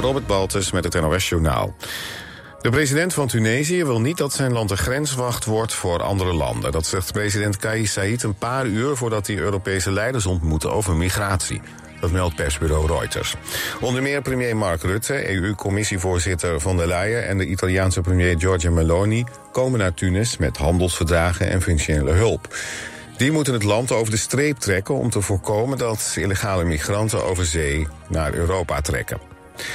Robert Baltus met het NOS Journaal. De president van Tunesië wil niet dat zijn land de grenswacht wordt voor andere landen. Dat zegt president Kais Saied een paar uur voordat hij Europese leiders ontmoeten over migratie. Dat meldt persbureau Reuters. Onder meer premier Mark Rutte, EU-commissievoorzitter von der Leyen... en de Italiaanse premier Giorgia Meloni komen naar Tunis... met handelsverdragen en functionele hulp. Die moeten het land over de streep trekken om te voorkomen... dat illegale migranten over zee naar Europa trekken.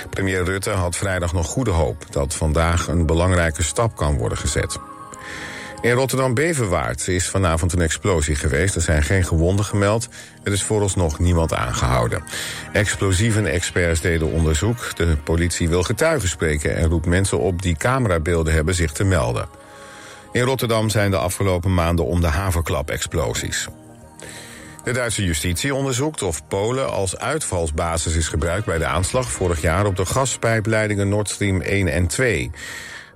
Premier Rutte had vrijdag nog goede hoop dat vandaag een belangrijke stap kan worden gezet. In Rotterdam-Beverwaard is vanavond een explosie geweest. Er zijn geen gewonden gemeld. Er is vooralsnog niemand aangehouden. Explosieven-experts deden onderzoek. De politie wil getuigen spreken en roept mensen op die camerabeelden hebben zich te melden. In Rotterdam zijn de afgelopen maanden om de haverklap-explosies. De Duitse justitie onderzoekt of Polen als uitvalsbasis is gebruikt bij de aanslag vorig jaar op de gaspijpleidingen Nord Stream 1 en 2.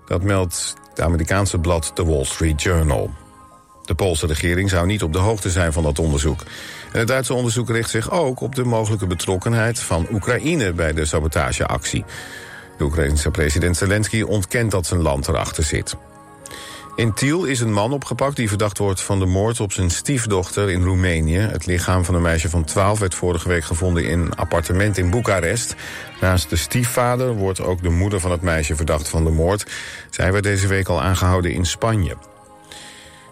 Dat meldt het Amerikaanse blad The Wall Street Journal. De Poolse regering zou niet op de hoogte zijn van dat onderzoek. En het Duitse onderzoek richt zich ook op de mogelijke betrokkenheid van Oekraïne bij de sabotageactie. De Oekraïnse president Zelensky ontkent dat zijn land erachter zit. In Tiel is een man opgepakt die verdacht wordt van de moord op zijn stiefdochter in Roemenië. Het lichaam van een meisje van 12 werd vorige week gevonden in een appartement in Boekarest. Naast de stiefvader wordt ook de moeder van het meisje verdacht van de moord. Zij werd deze week al aangehouden in Spanje.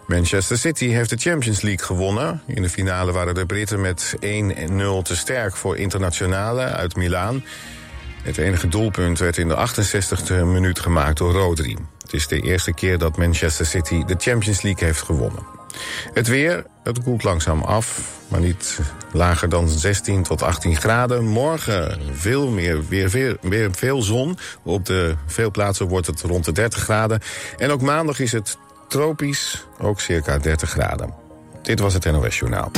Manchester City heeft de Champions League gewonnen. In de finale waren de Britten met 1-0 te sterk voor internationale uit Milaan. Het enige doelpunt werd in de 68e minuut gemaakt door Rodri. Het is de eerste keer dat Manchester City de Champions League heeft gewonnen. Het weer, het koelt langzaam af, maar niet lager dan 16 tot 18 graden. Morgen veel meer, weer, weer, weer veel zon. Op de veel plaatsen wordt het rond de 30 graden. En ook maandag is het tropisch, ook circa 30 graden. Dit was het NOS Journaal.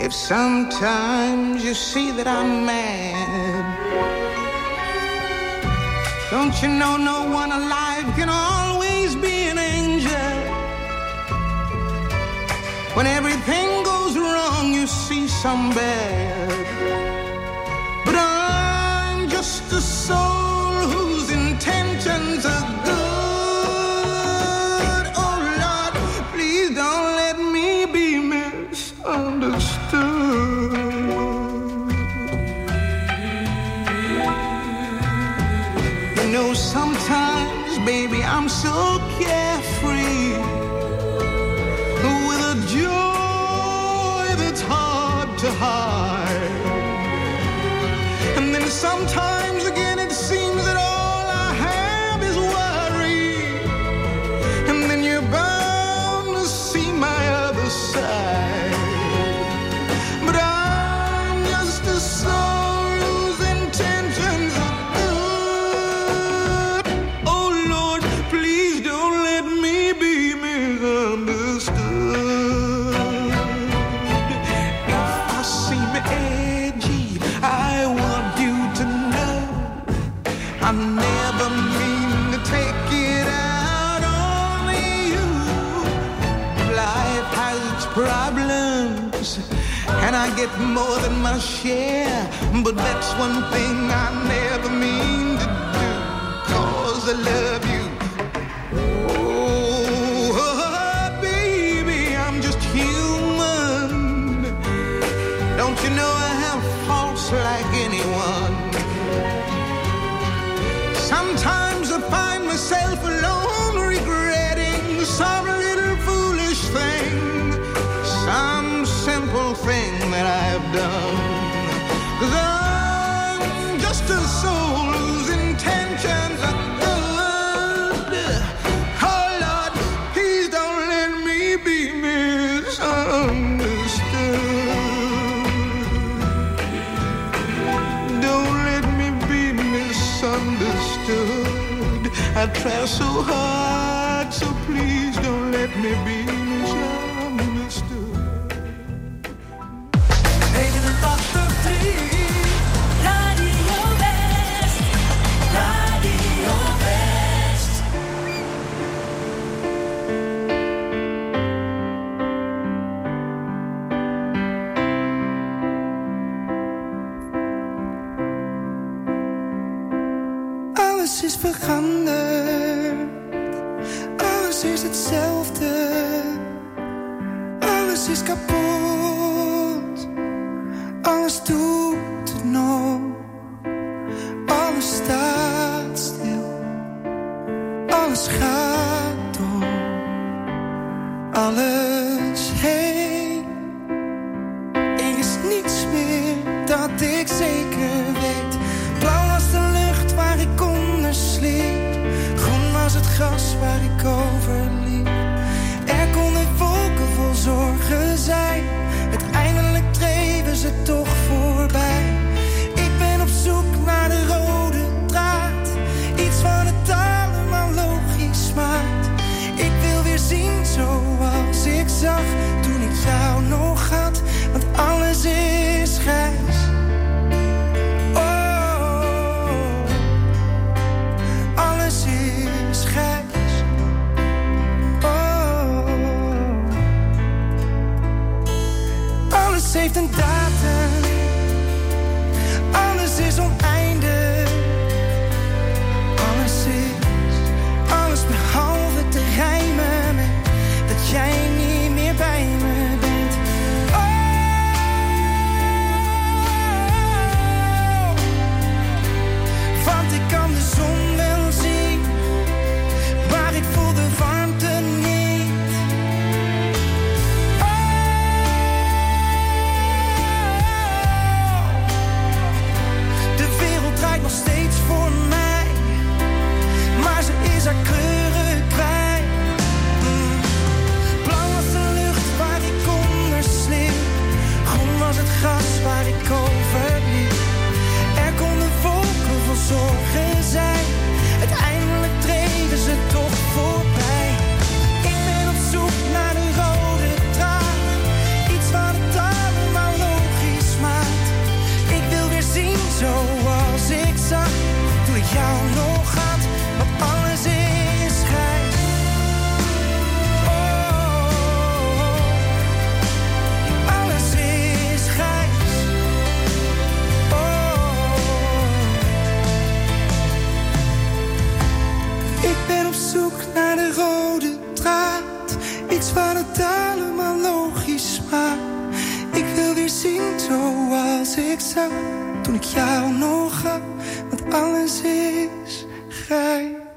If sometimes you see that I'm mad, don't you know no one alive can always be an angel? When everything goes wrong, you see some bad. But I'm just a soul. more than my share. But that's one thing I never mean to do. Cause I love you. Oh, baby, I'm just human. Don't you know I have faults like anyone? Sometimes I find myself alone and die. Is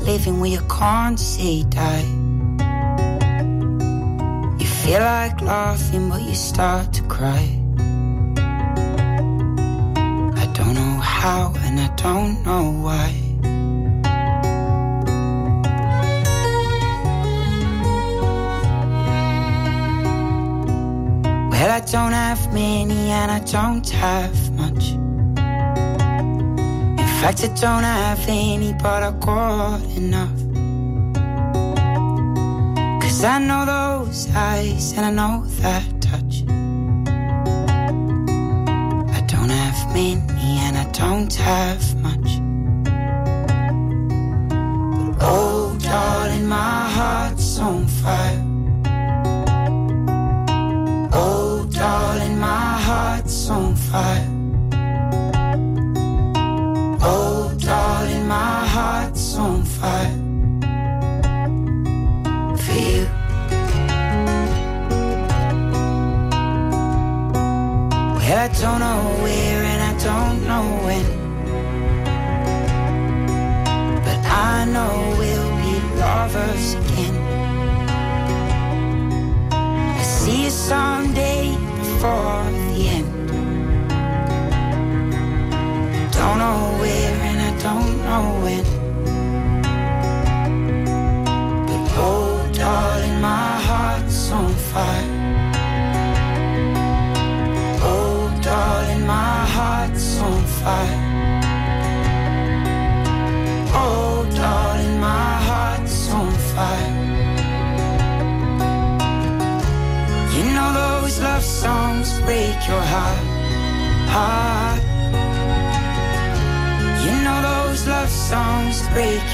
living where you can't say die, you feel like laughing, but you start to cry. I don't know how and I don't know why. Well, I don't have many and I don't have fact, I don't have any, but I've got enough. Cause I know those eyes and I know that touch. I don't have many and I don't have much.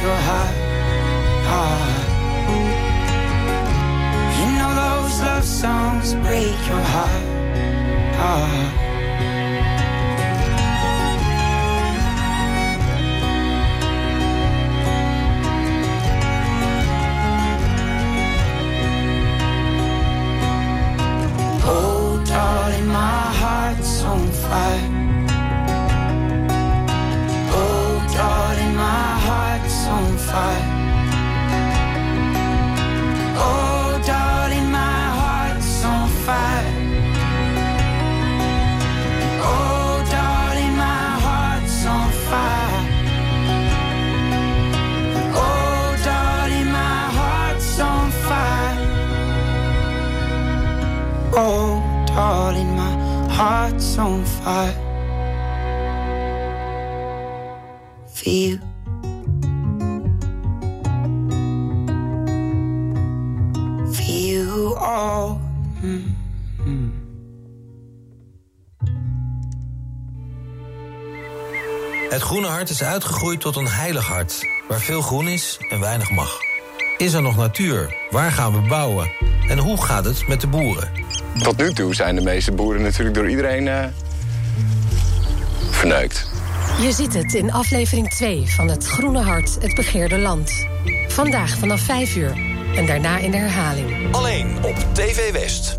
Your heart, heart. You know those love songs break your heart, heart. Oh, darling, my heart's on fire. All. Het groene hart is uitgegroeid tot een heilig hart, waar veel groen is en weinig mag. Is er nog natuur? Waar gaan we bouwen? En hoe gaat het met de boeren? Tot nu toe zijn de meeste boeren natuurlijk door iedereen eh, verneukt. Je ziet het in aflevering 2 van Het Groene Hart, het begeerde land. Vandaag vanaf 5 uur en daarna in de herhaling. Alleen op TV West.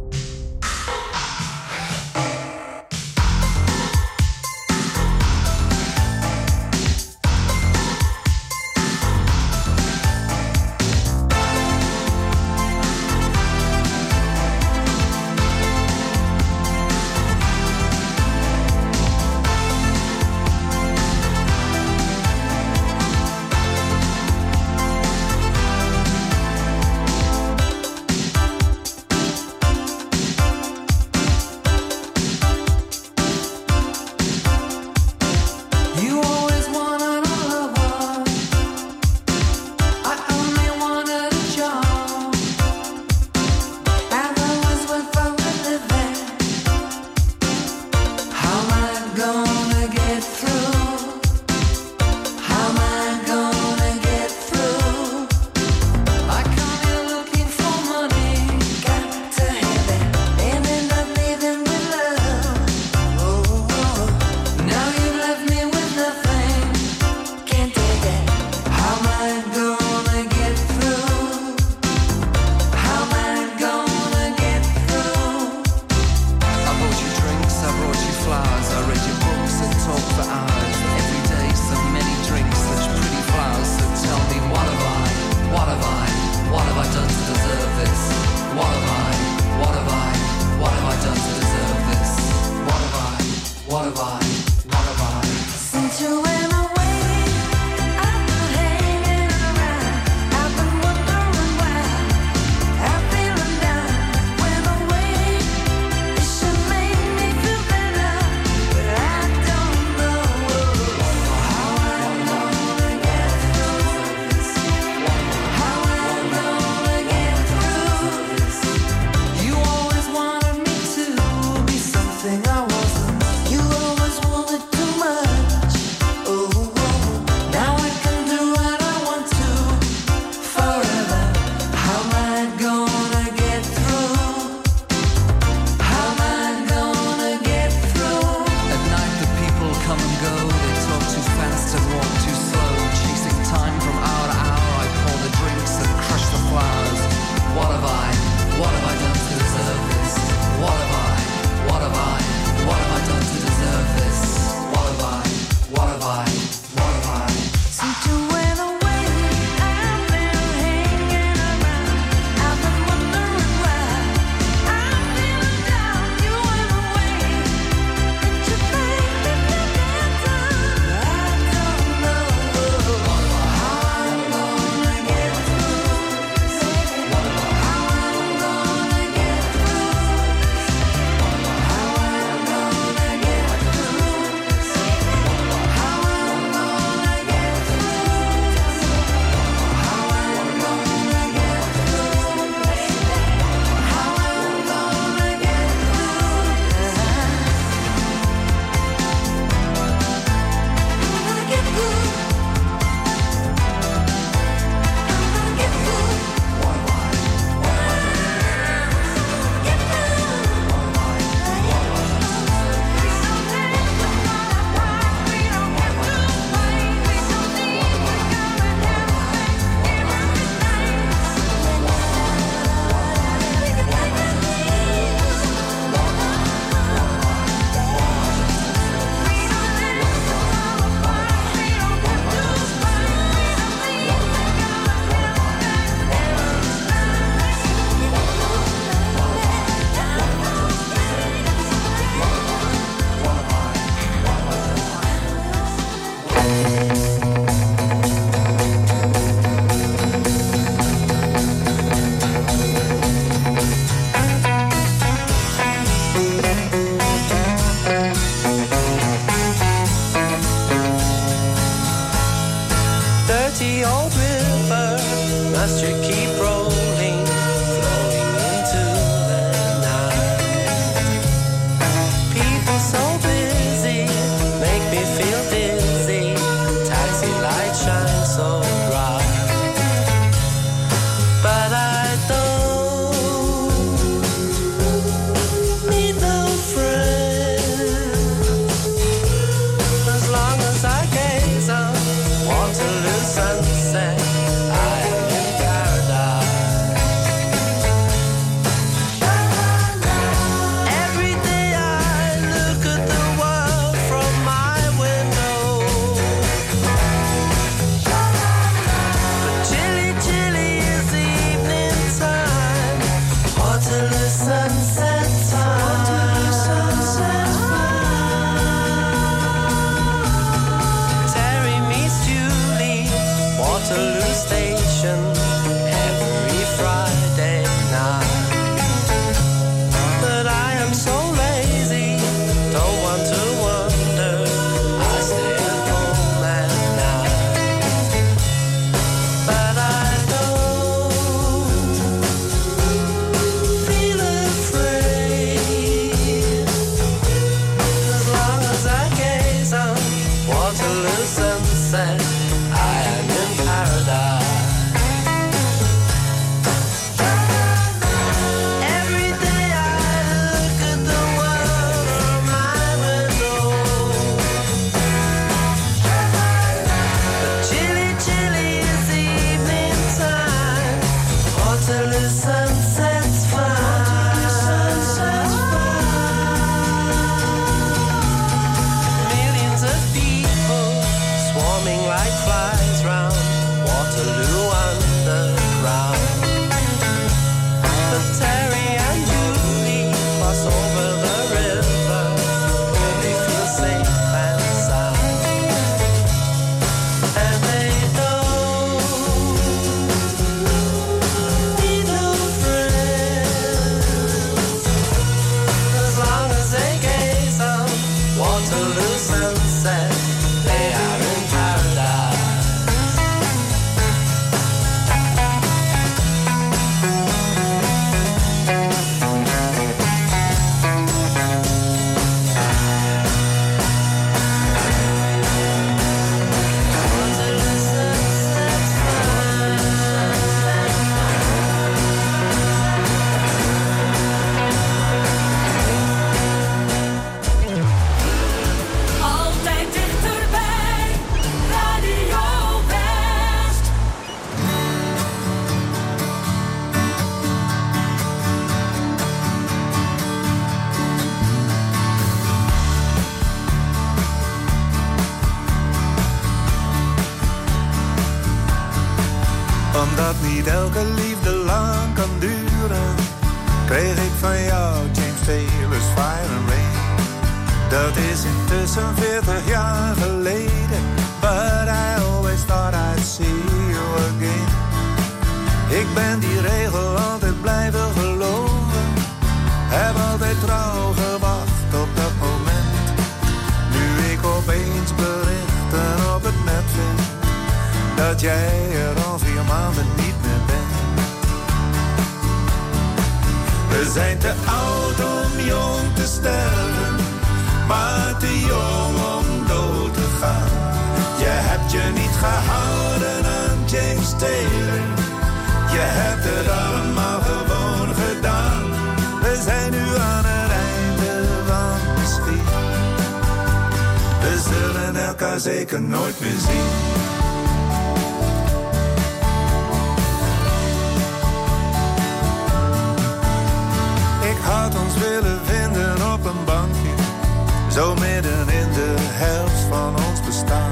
zo midden in de helft van ons bestaan.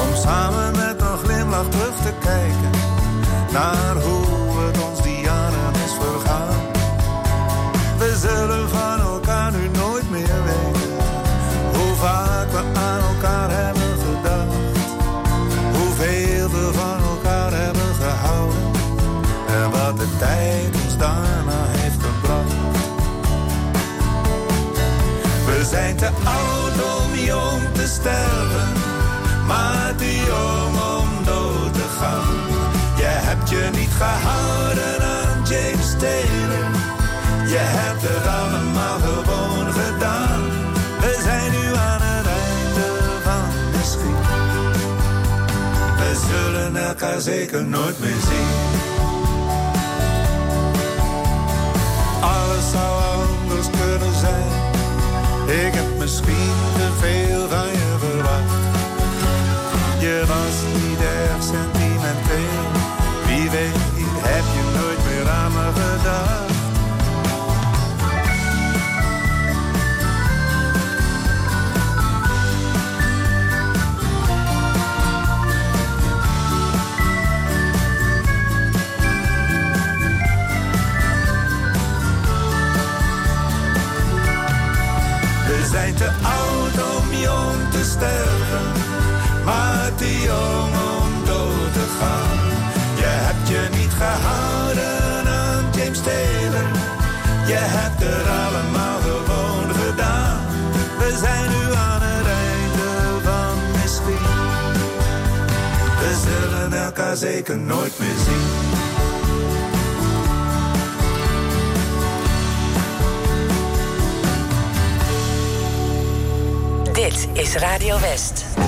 Om samen met een glimlach terug te kijken naar elkaar zeker nooit meer zien. maar die jong om dood te gaan. Je hebt je niet gehouden aan James Taylor, je hebt er allemaal gewoon gedaan. We zijn nu aan het einde van misschien, we zullen elkaar zeker nooit meer zien. Dit is Radio West.